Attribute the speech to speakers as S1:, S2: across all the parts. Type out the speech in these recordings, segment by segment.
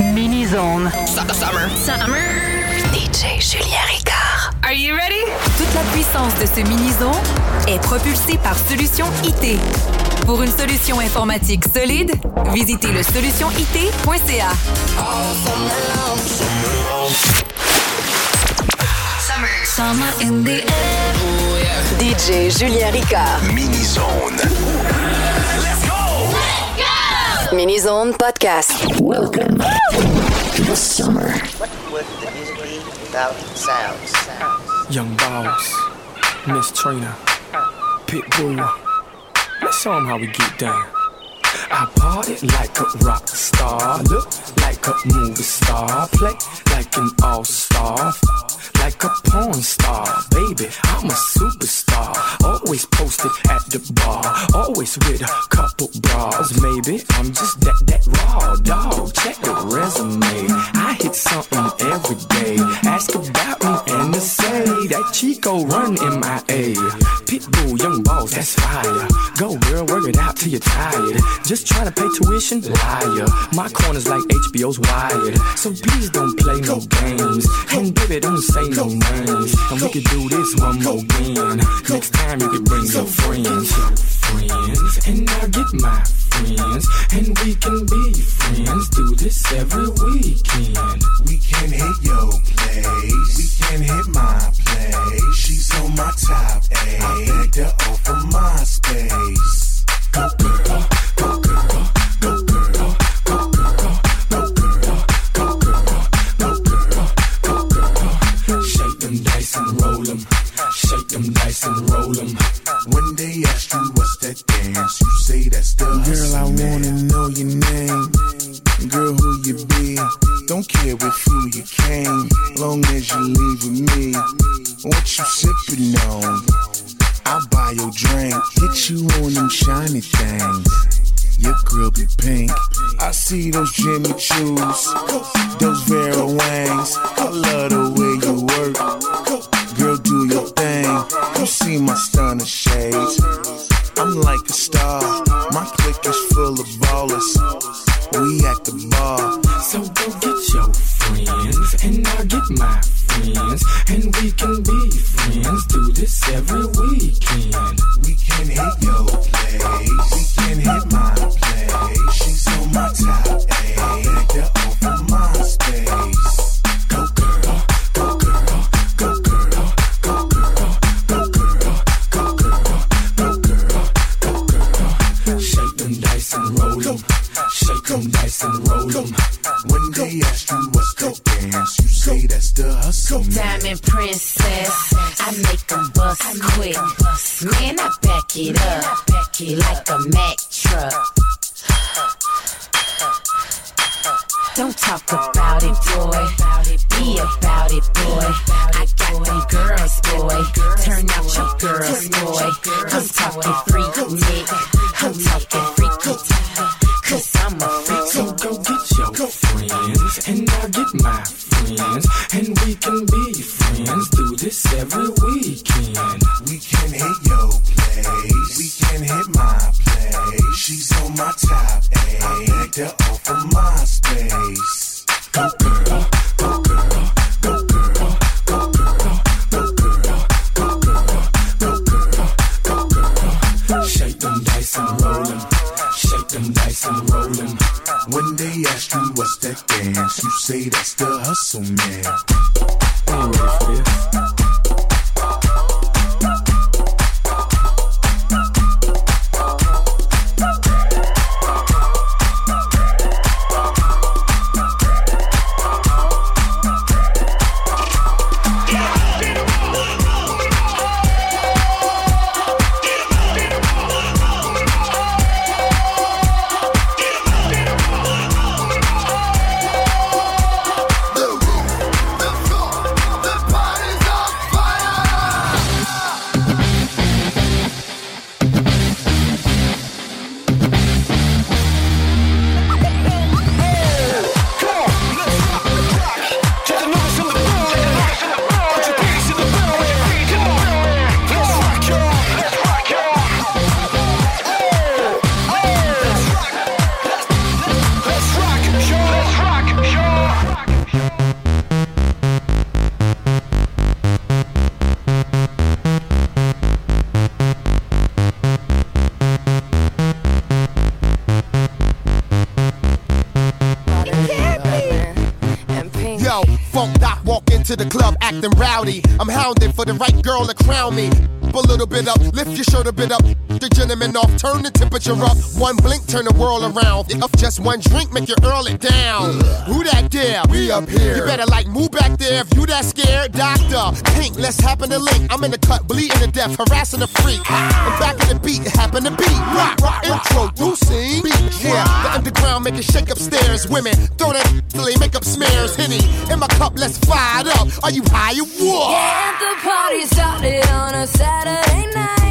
S1: Mini Zone.
S2: Summer.
S1: Summer.
S3: DJ Julien Ricard.
S1: Are you ready?
S3: Toute la puissance de ce mini-zone est propulsée par Solution IT. Pour une solution informatique solide, visitez le solutionit.ca.
S1: Summer in the air.
S3: DJ Julien Ricard.
S4: Mini-zone.
S3: Mini-zone podcast.
S5: Welcome to the summer.
S6: What would the music be without sounds?
S7: Young Boss, Miss Trina, Pitbull. Let's show 'em how we get down. I party like a rock star, look like a movie star, play like an all-star, like a porn star. Baby, I'm a superstar, always posted at the bar, always with a couple bras. Maybe I'm just that that raw dog. Check the resume, I hit something every day. Ask about me and they say that Chico run MIA. Pitbull, young boss, that's fire. Go girl, work it out till you're tired. Just trying to pay tuition, liar. My corner's like HBO's wired. So please don't play no games. And baby, don't say no names. And we could do this one more again. Next time you can bring your friends. Friends, and I'll get my friends. And we can be friends. Do this every weekend.
S8: We can hit your place. We can hit my place. She's on my top A. I begged her off of MySpace.
S7: Go girl, them dice and roll 'em.
S8: When they ask you what's that dance, you say that's the Girl, I wanna know your name. Girl, who you be? Don't care with who you came, long as you leave with me. What you sippin' on? I'll buy your drink, hit you on them shiny things. Your girl be pink. I see those Jimmy Choos, those Vera Wangs. I love the way you work. Girl, do You see my stunning shades. I'm like a star. My clique is full of ballers. We at the bar.
S7: So go get your friends, and I'll get my friends, and we can be
S2: to the club acting rowdy. I'm hounded for the right girl to crown me. A little bit up, lift your shirt a bit up the gentleman off, turn the temperature up. One blink, turn the world around. Up just one drink, make you earl it down. Who that there? We up here. You better like move back there if you that scared. Doctor, pink, let's happen to link. I'm in the cut, bleeding to death, harassing the freak. And back in the beat, it happen to be rock, rock, introducing beat. Yeah, the underground make it shake upstairs. Women, throw that till they make up smears. Henny in my cup, let's fire it up. Are you high or what?
S4: Yeah, the party started on a Saturday night.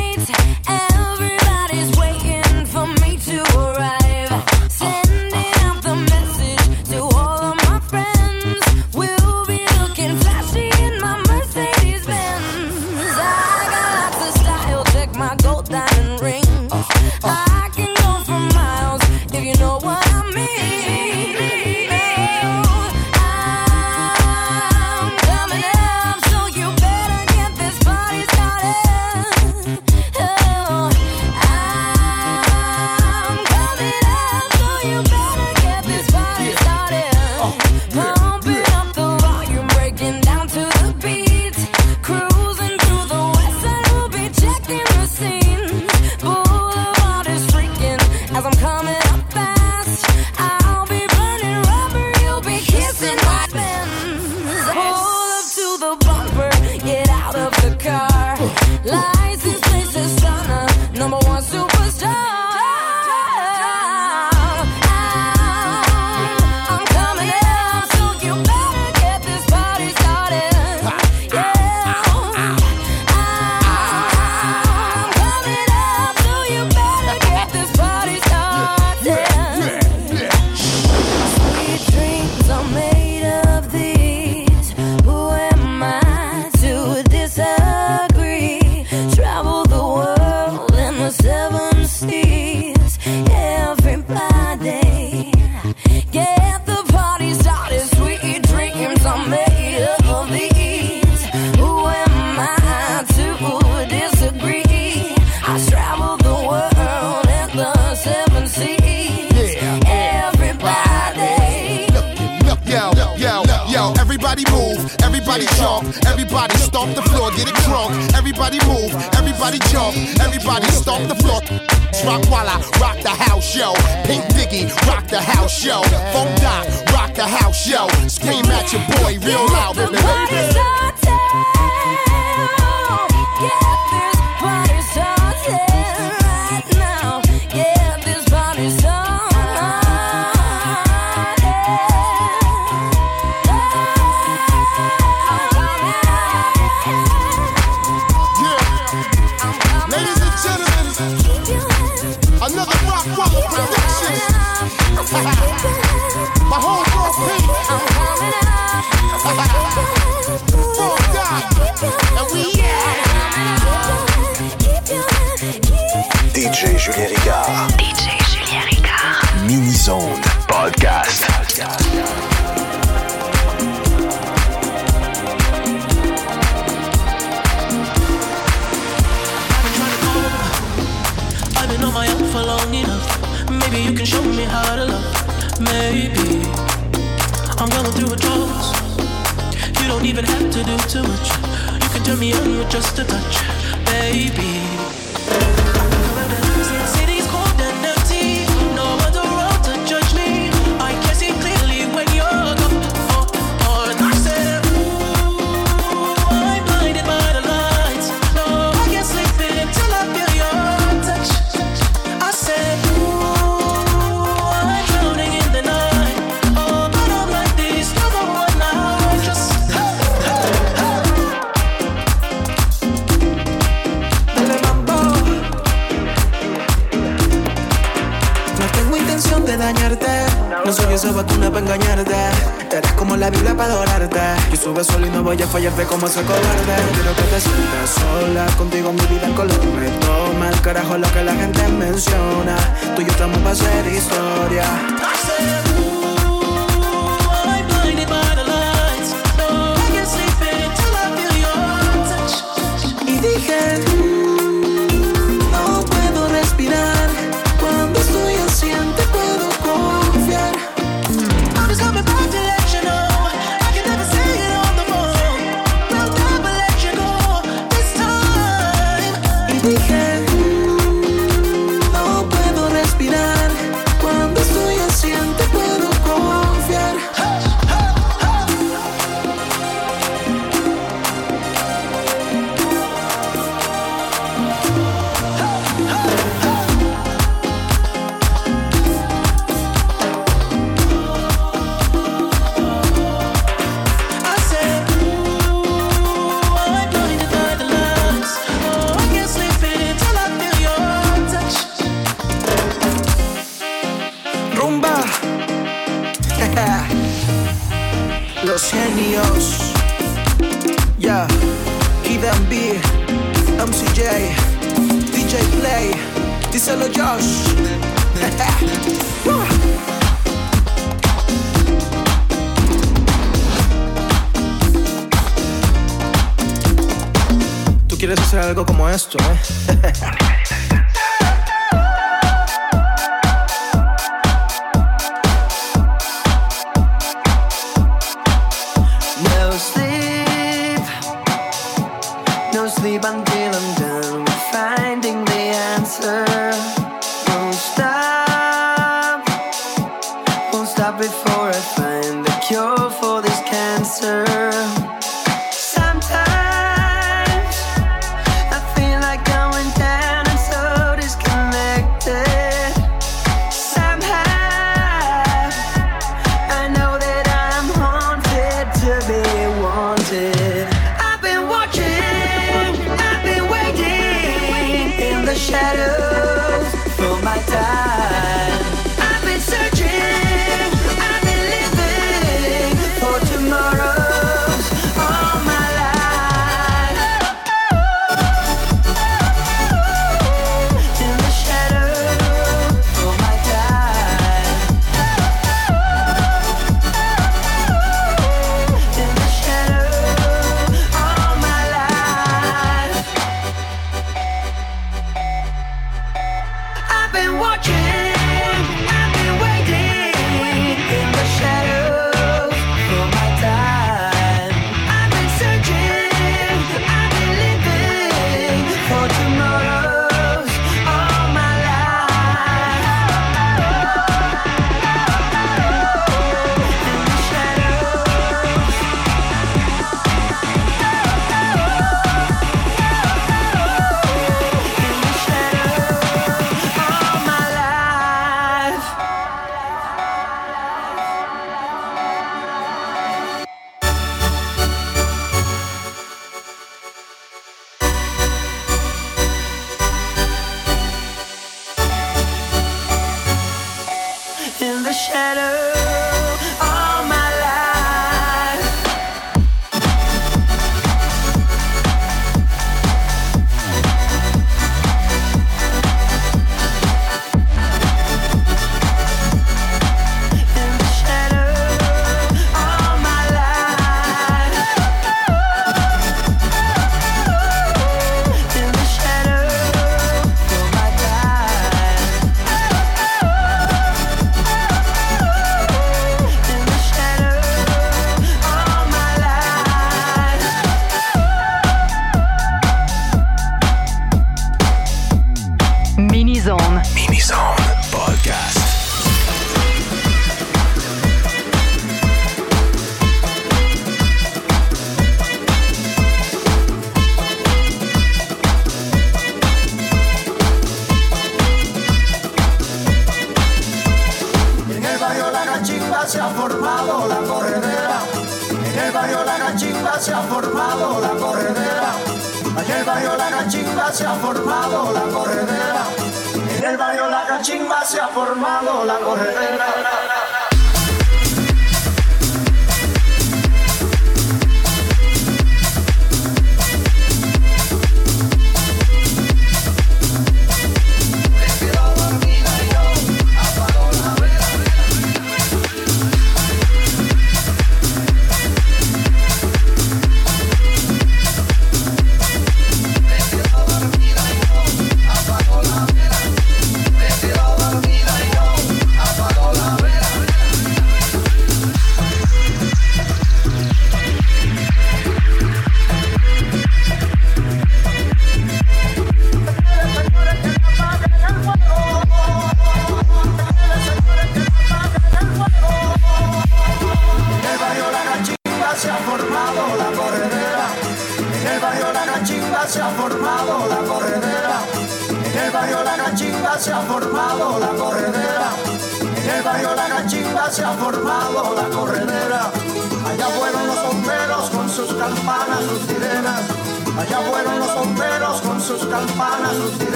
S4: get
S2: it drunk. Everybody move, everybody jump, everybody stomp the floor. Rock Walla, rock the house, yo. Pink Diggy, rock the house, yo. Funk Dot rock the house, yo. Scream at your boy real loud, baby.
S9: como
S10: se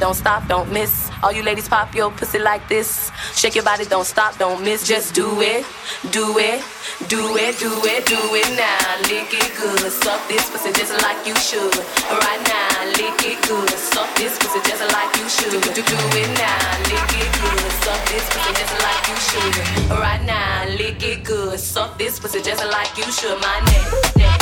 S11: don't stop, don't miss. All you ladies pop your pussy like this. Shake your body, don't stop, don't miss. Just do it, do it, do it, do it, do it now. Lick it good, suck this pussy just like you should. Right now, lick it good, suck this pussy just like you should. Do, do, do it now, lick it good, suck this pussy just like you should. Right now, lick it good, suck this pussy just like you should. My neck,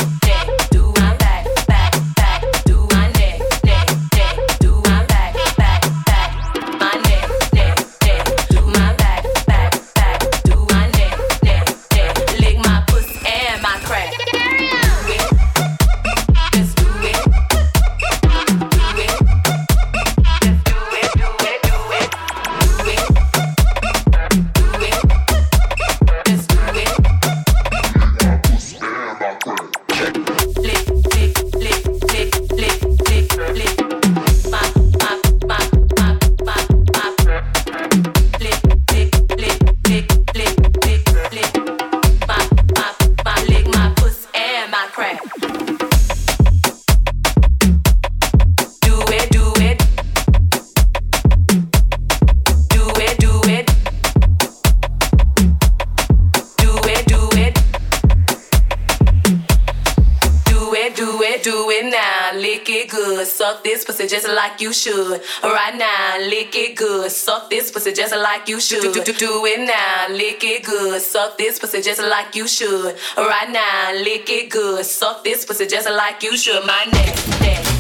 S11: like you should. Right now, lick it good. Suck this pussy just like you should. Do, do, do it now. Lick it good. Suck this pussy just like you should. Right now, lick it good. Suck this pussy just like you should. My neck, neck,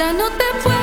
S12: Ya no te puedo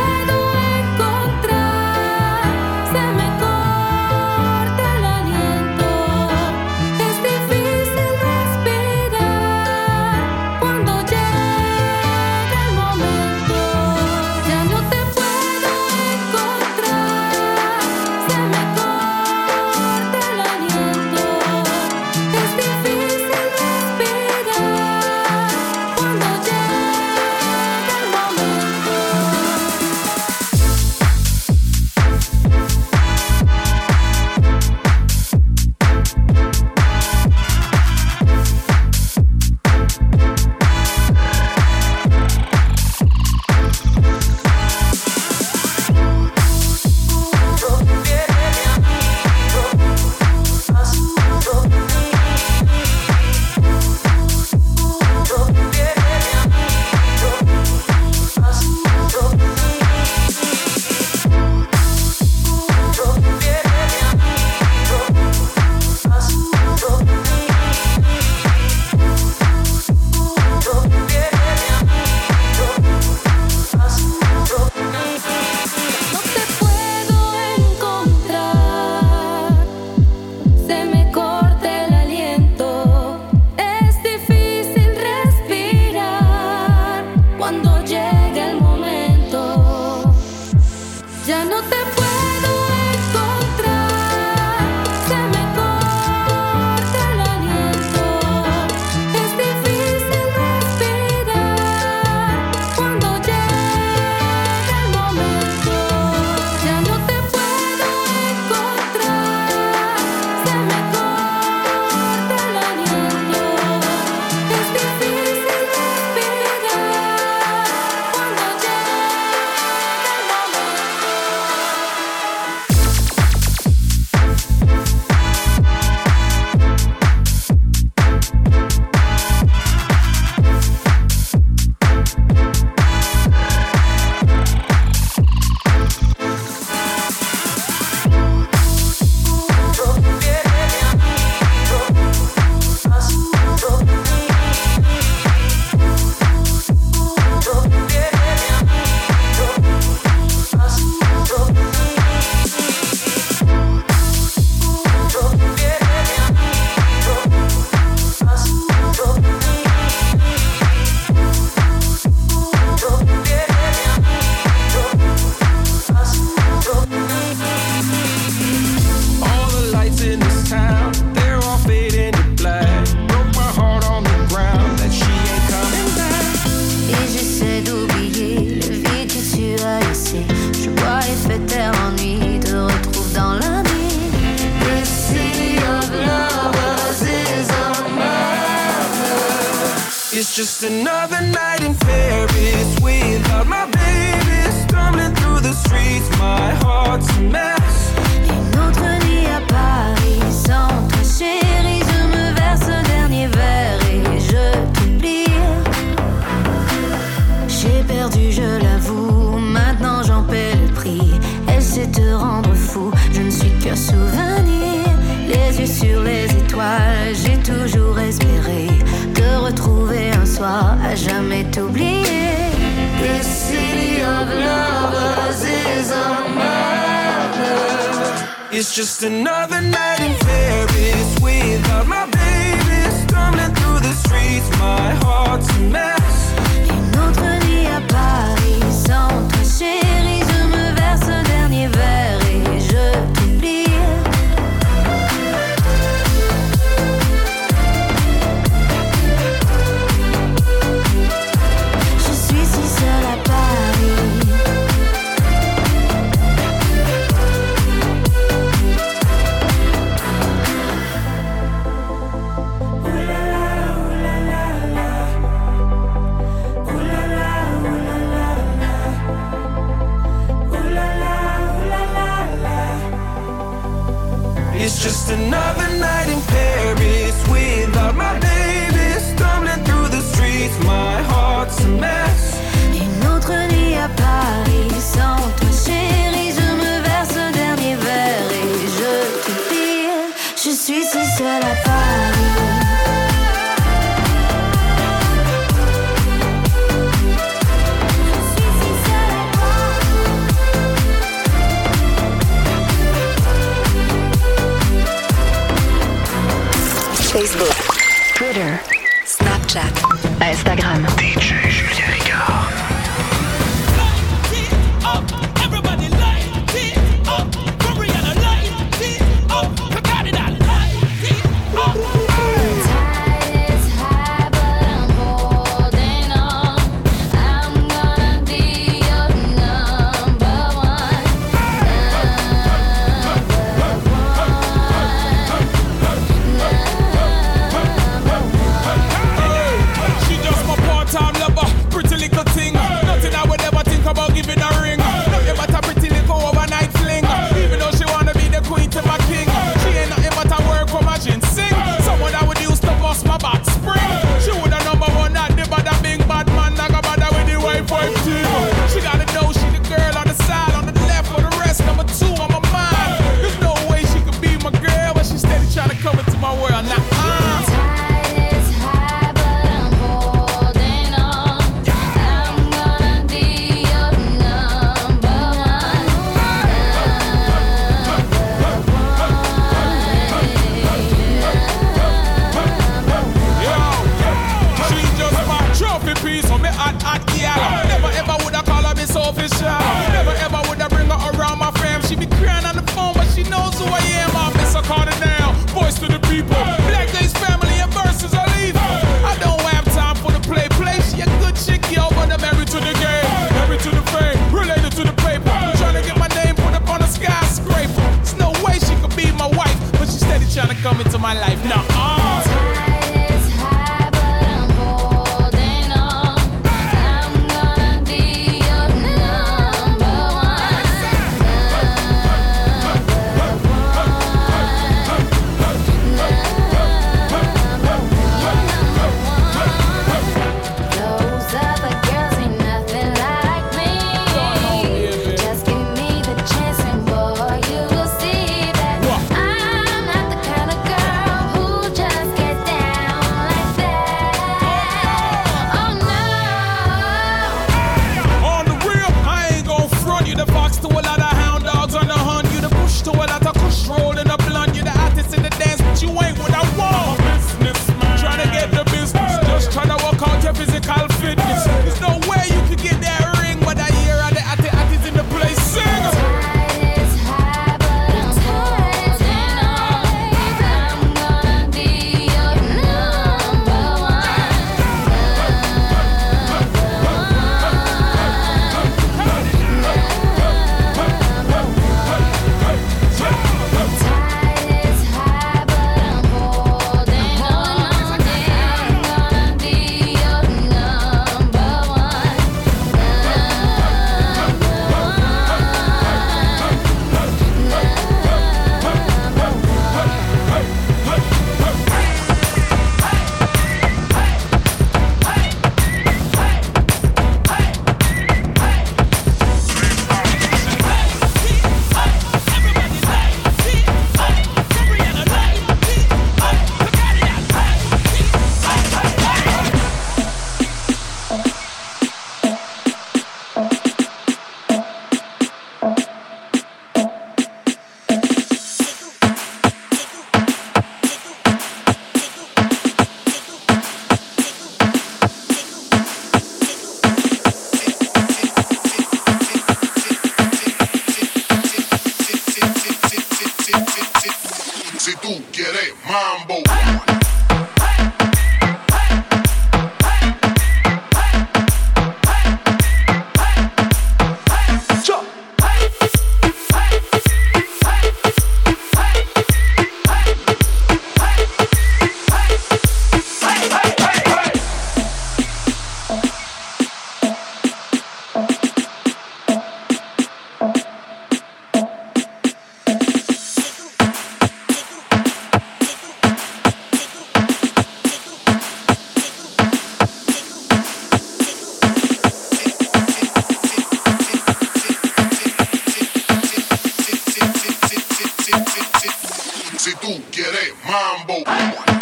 S4: Si
S13: tú
S14: quieres
S15: mambo.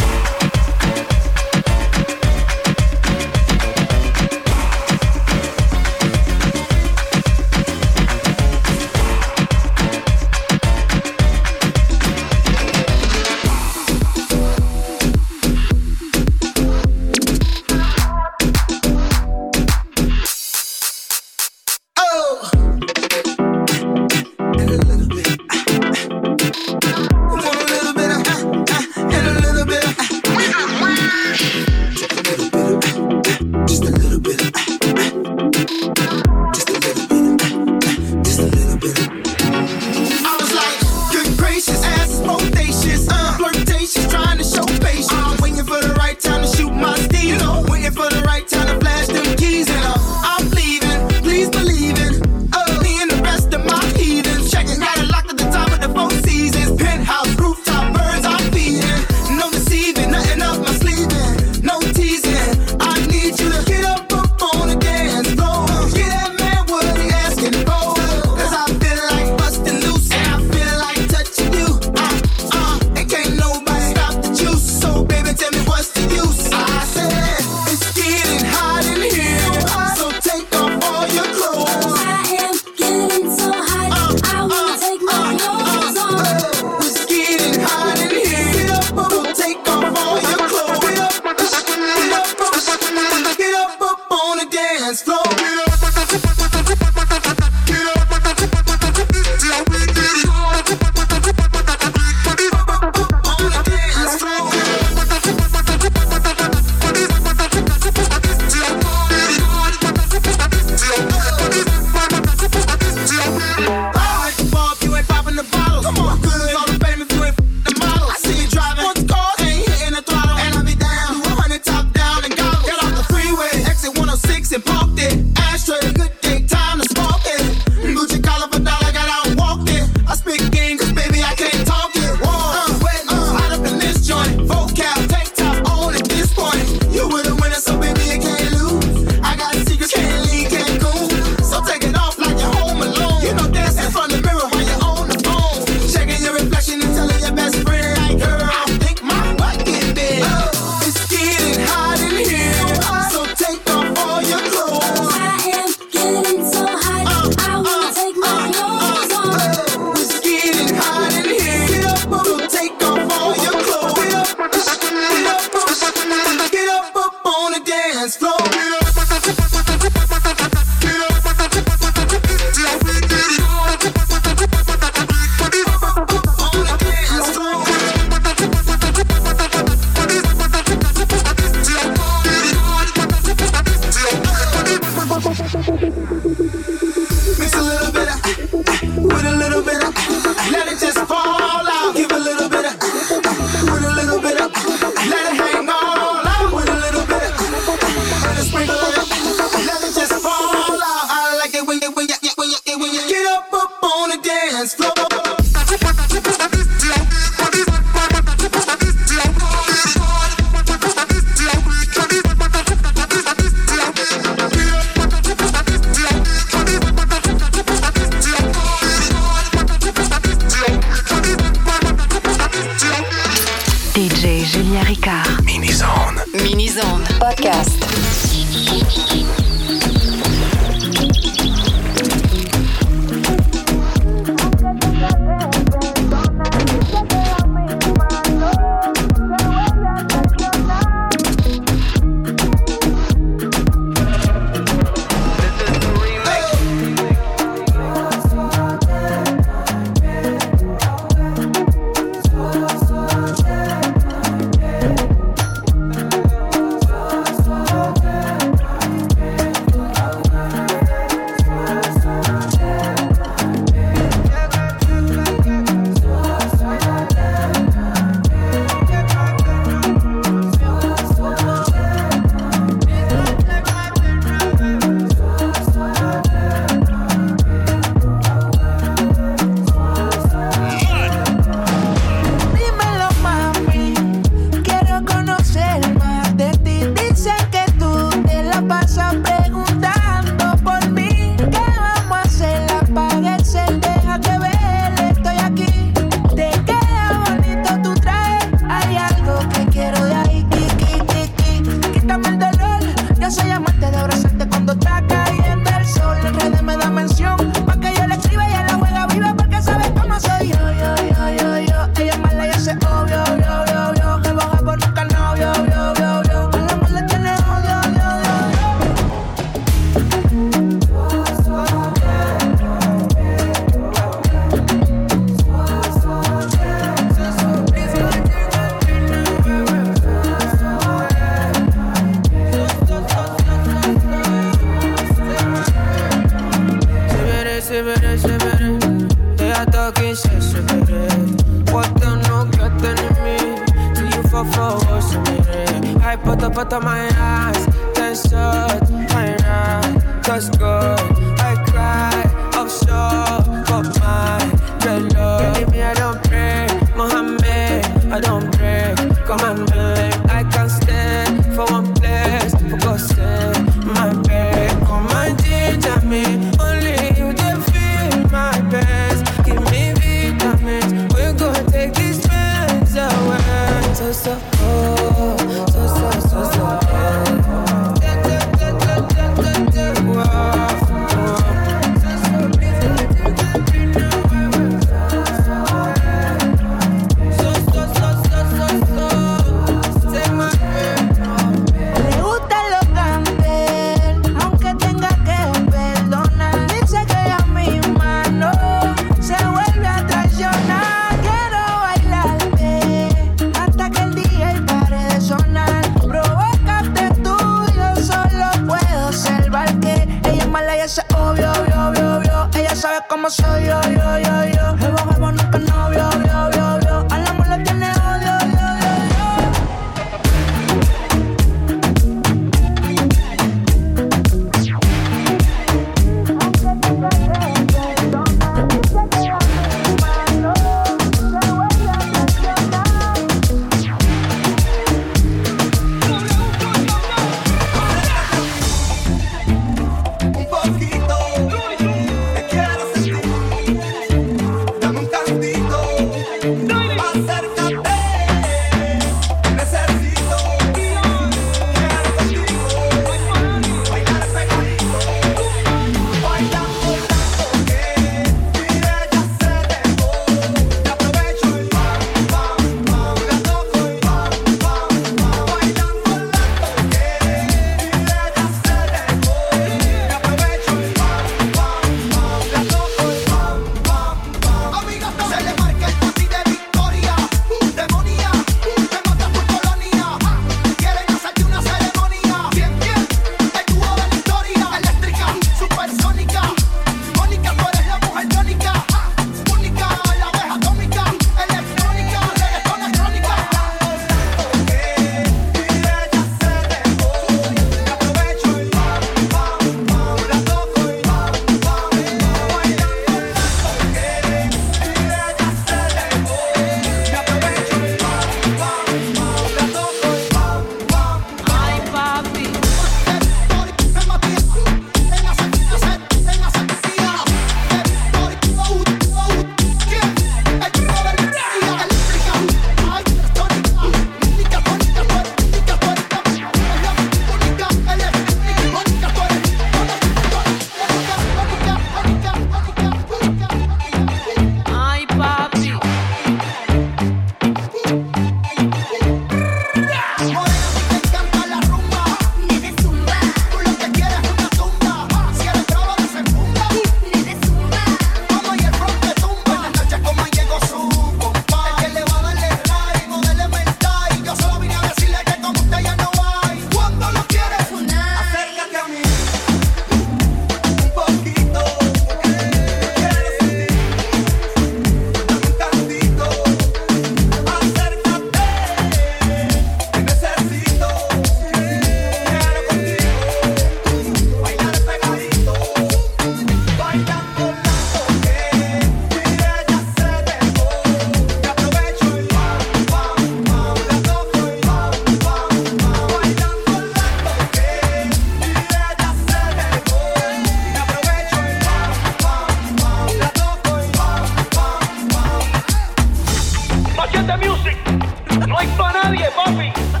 S15: Hay para nadie, papi.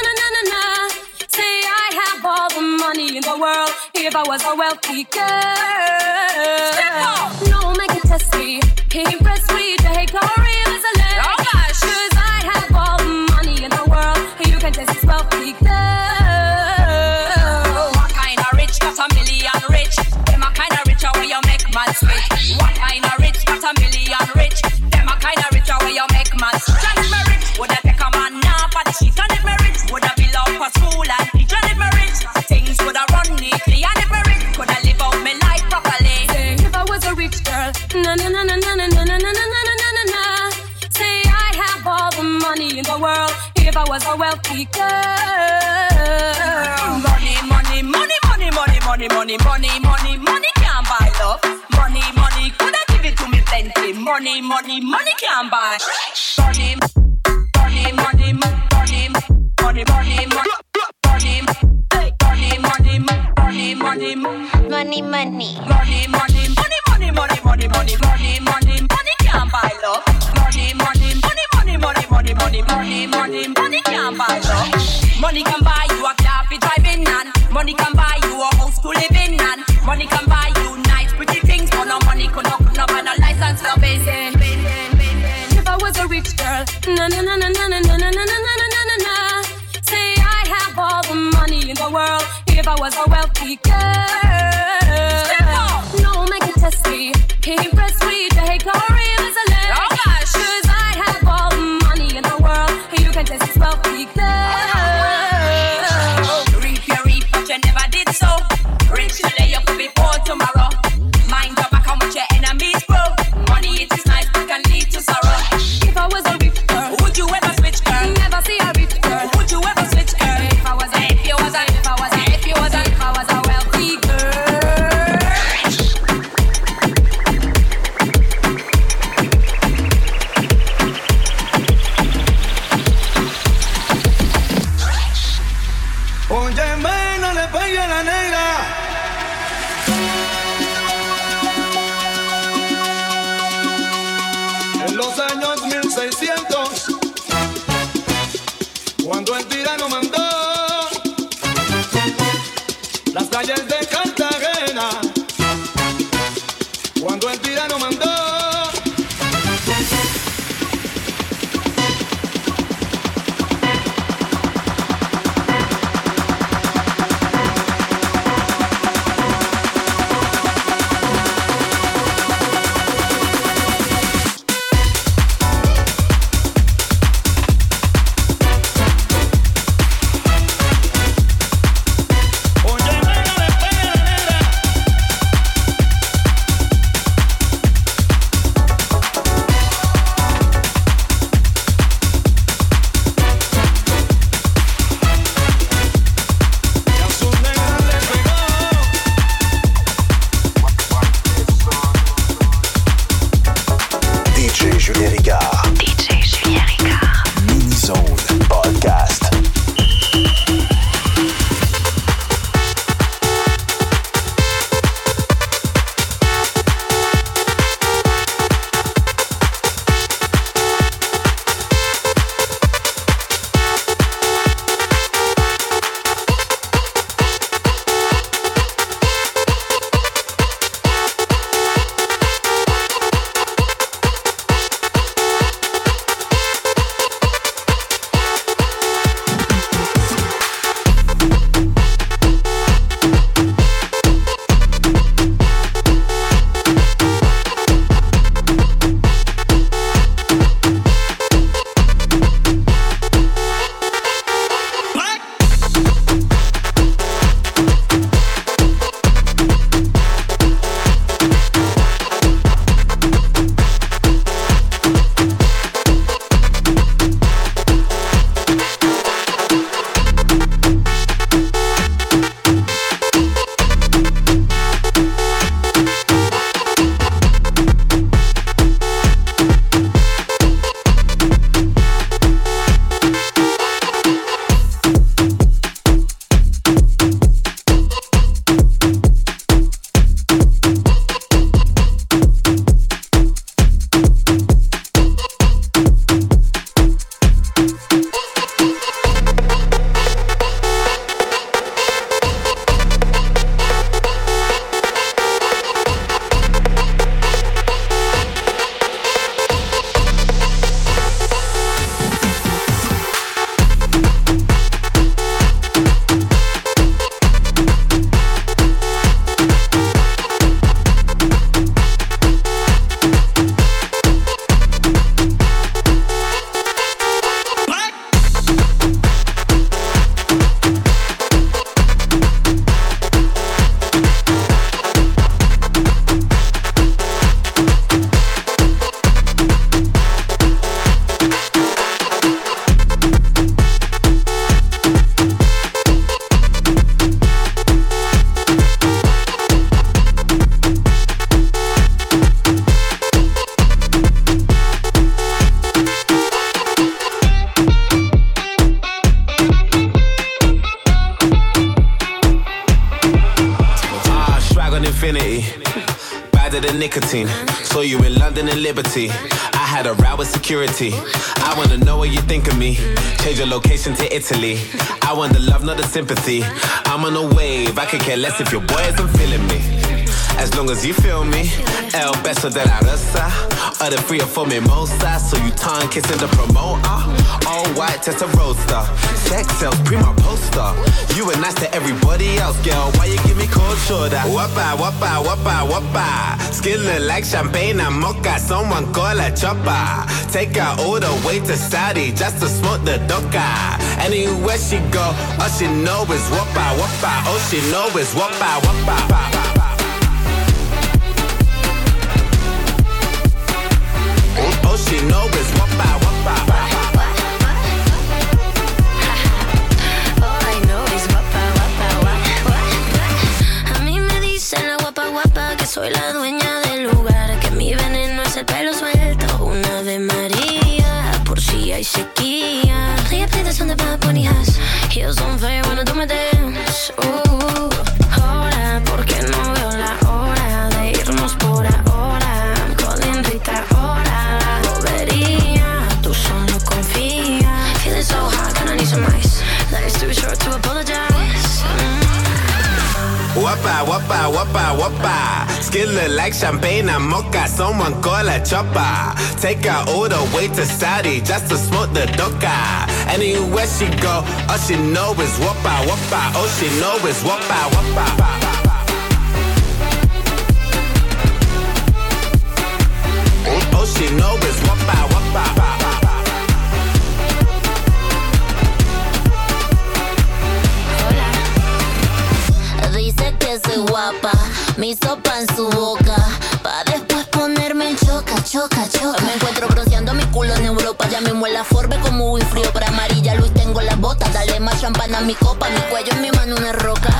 S16: na. World. If I was a wealthy girl, no man can test me. Impress wealthy girl. Money,
S17: money, money, money, money, money, money, money, money, money can't buy love. Money, money, coulda give it to me plenty. Money, money, money can't buy. Money, money, money, money, money, money, money, money, hey, money, money, money, money,
S18: Money, money.
S17: money, money, money, money, money, money, money, money, money, money can't buy love. Money, money, money, money, money, can't buy love. Money can buy you a car for driving and money can buy you a house to live in and money can buy you nice pretty things, but no money could not could not buy no license for basic.
S16: If I was a rich girl, na na na na na na na na na na na na na. Say I have all the money in the world. If I was a wealthy girl,
S19: care less if your boy isn't feeling me. As long as you feel me, El beso de la rosa, or the free or four mimosa. So you tongue kissing the promoter, all white test a roadster. Sex sells prima poster. You were nice to everybody else, girl. Why you give me cold shoulder? Wappa, wappa, wappa, wappa. Skin look like champagne and mocha. Someone call a chopper. Take her all the way to Saudi just to smoke the doka. Anywhere she go, all she know is wappa, wappa. All she know is wappa, wappa.
S20: Ahora, porque no veo la hora de irnos por ahora. Tú solo confía. Feeling so hot, gonna need some ice. Life's too short to apologize.
S19: Mm. Skin like champagne and mocha. Someone call a chopper. Take her all the way to Saudi just to smoke the doka. Anywhere she go, all she know is wappa, wappa. All she know is wappa, wappa.
S20: mi copa, mi cuello mi mano una roca.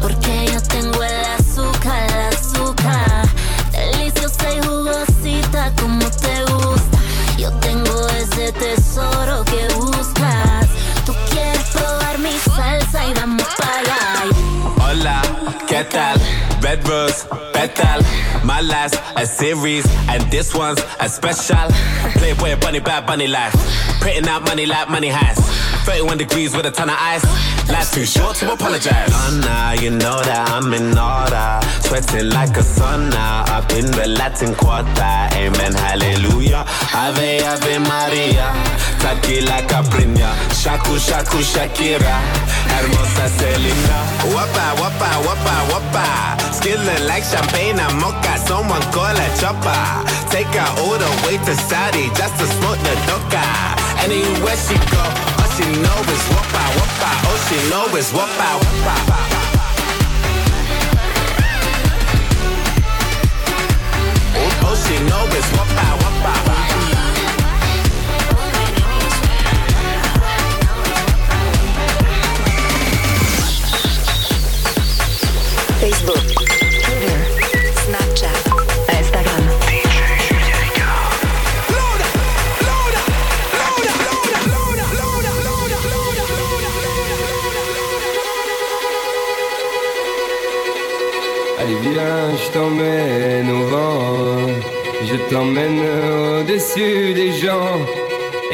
S20: Porque yo tengo el azúcar, el azúcar. Deliciosa y jugosita como te gusta. Yo tengo ese tesoro que buscas. Tú quieres probar mi salsa y vamos para allá. Hola, ¿qué tal? Bed Rose,
S21: petal. My last a series, and this one's a special. Playboy bunny, bad bunny life. Printing out money like money has. 31 degrees with a ton of ice. Life's too short to apologize. Donna, you know that I'm in order. Sweating like a sauna up in the Latin Quarter. Amen, hallelujah. Ave, Ave Maria. Tequila Capriña. Shaku, Shaku, Shakira. Hermosa Selena. Wapa, wapa, wapa, wapa. Skillin' like champagne and mocha. Someone call a chopper. Take her all the way to Saudi just to smoke the doka. Anywhere she go, all she know is wapa, wapa. All she know is wapa, wapa. All she know is wapa,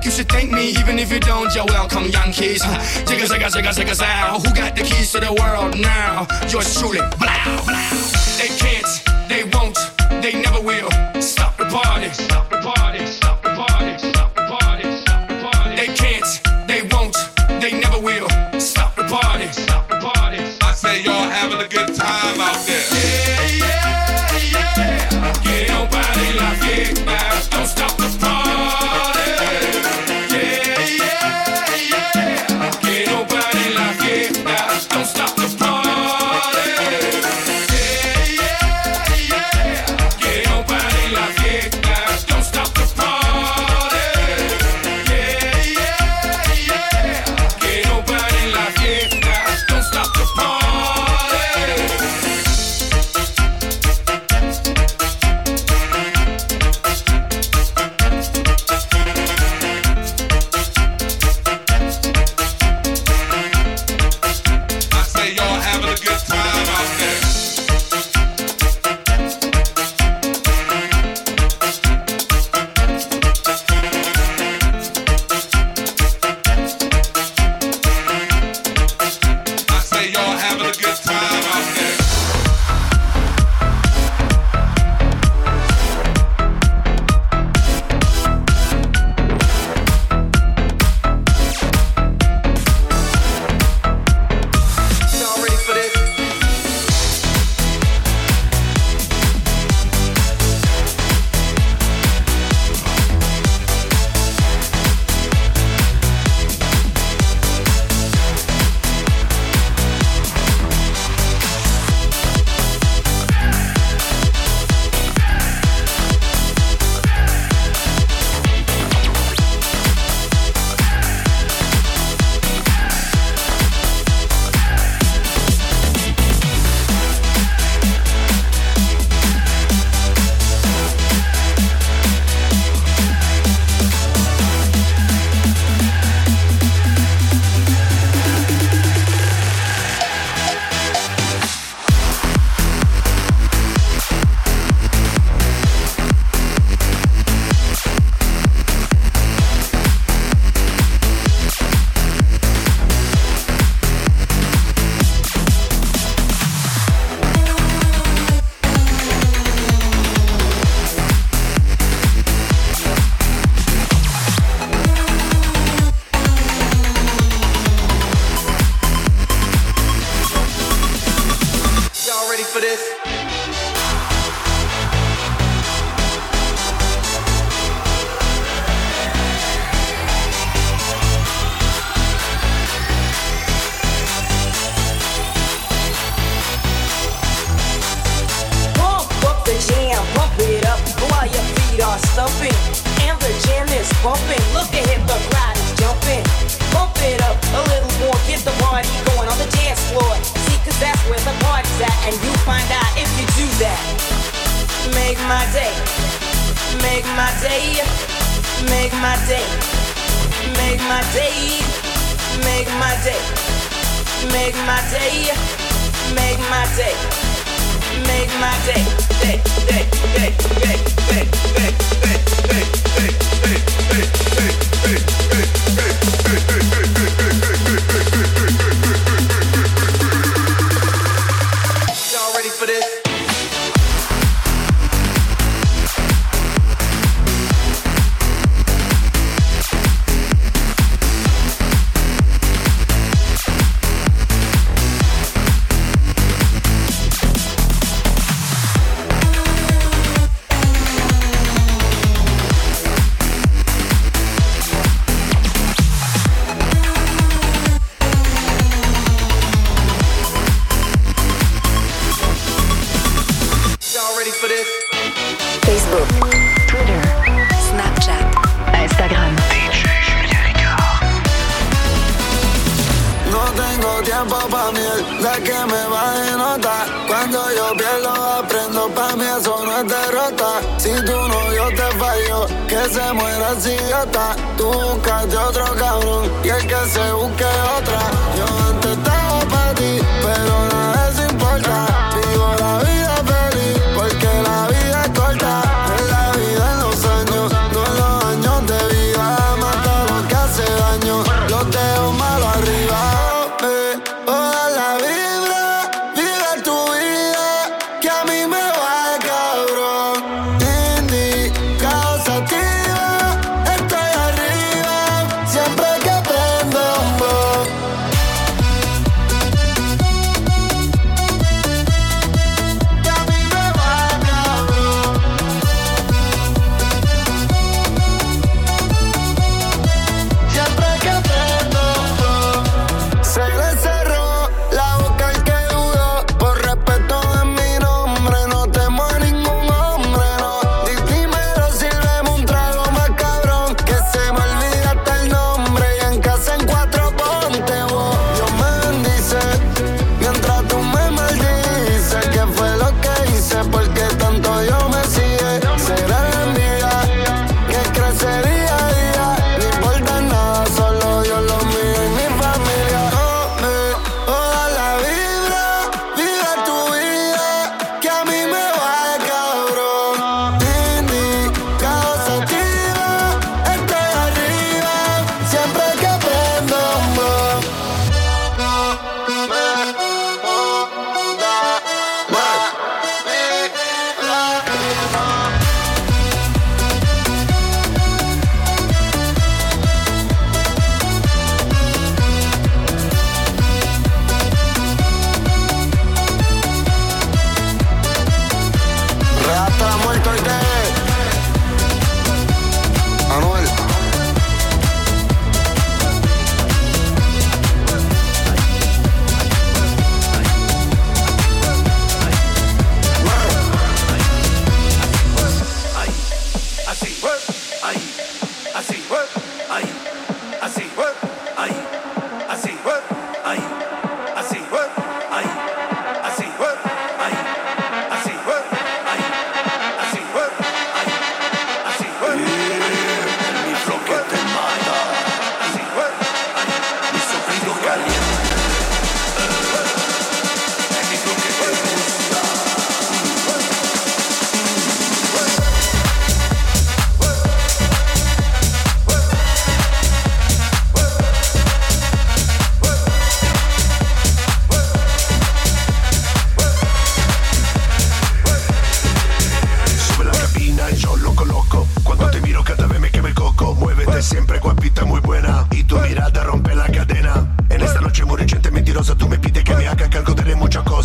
S22: like you should thank me, even if you don't. You're welcome, Yankees. Jigga, jigga, jigga, jigga, Who got the keys to the world now? Yours truly.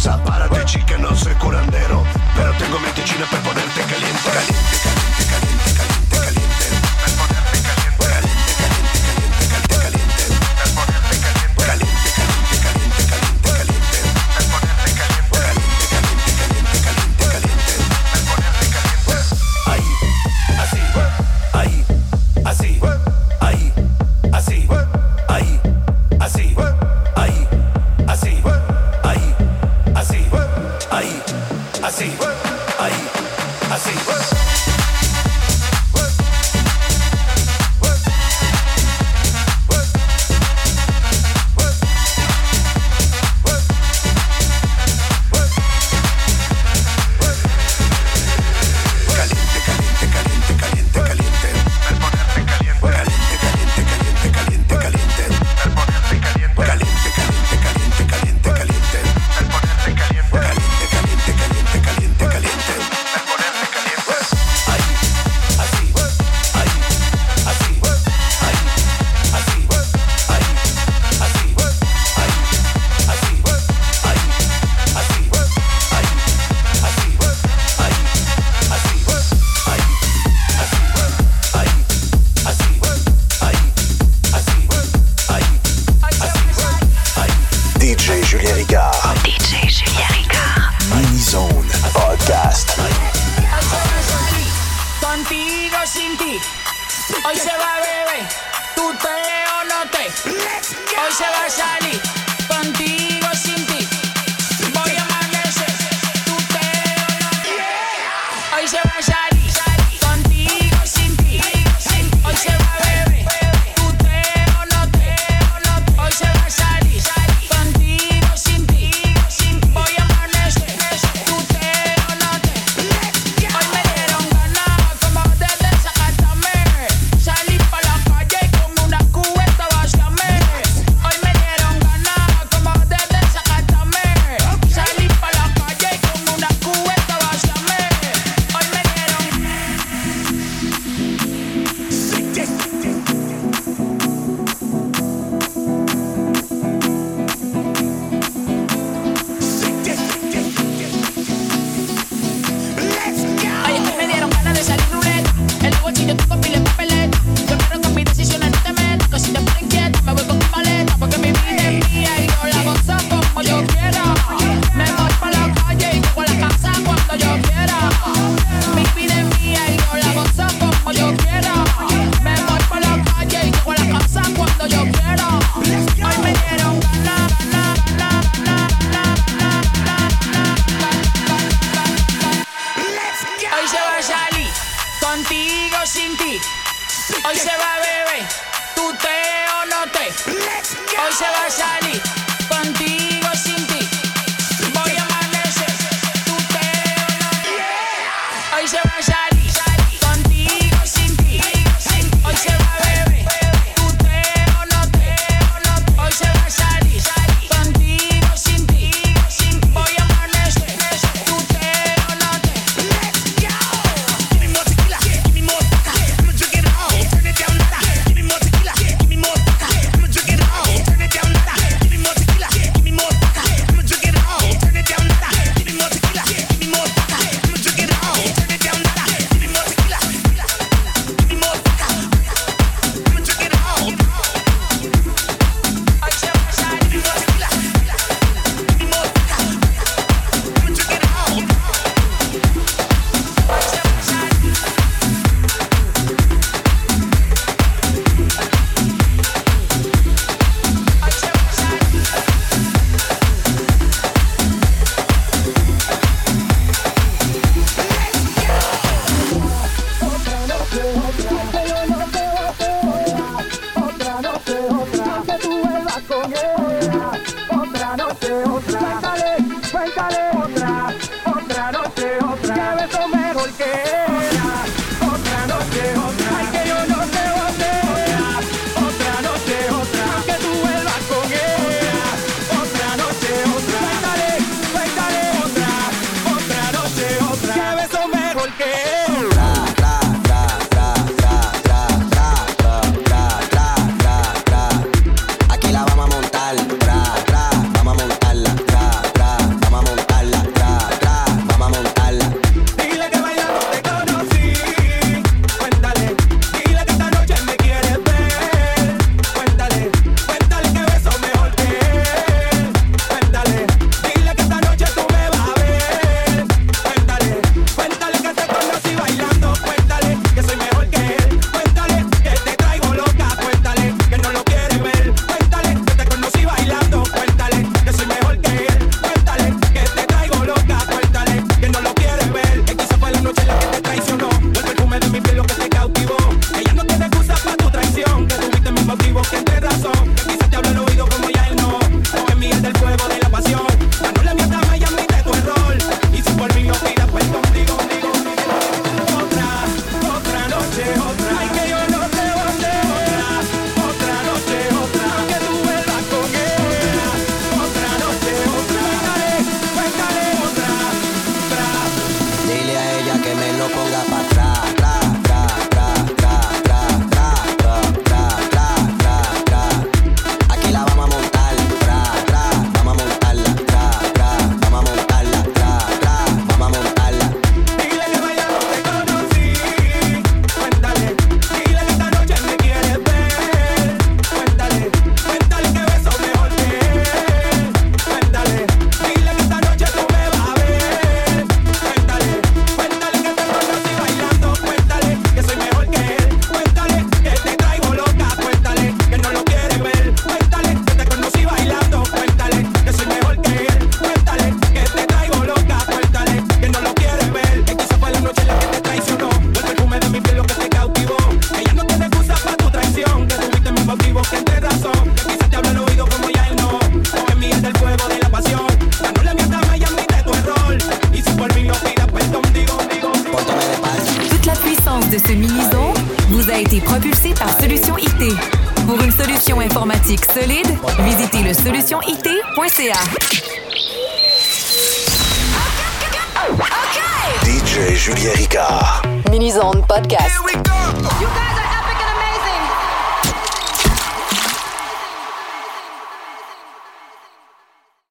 S23: Zapárate, chica,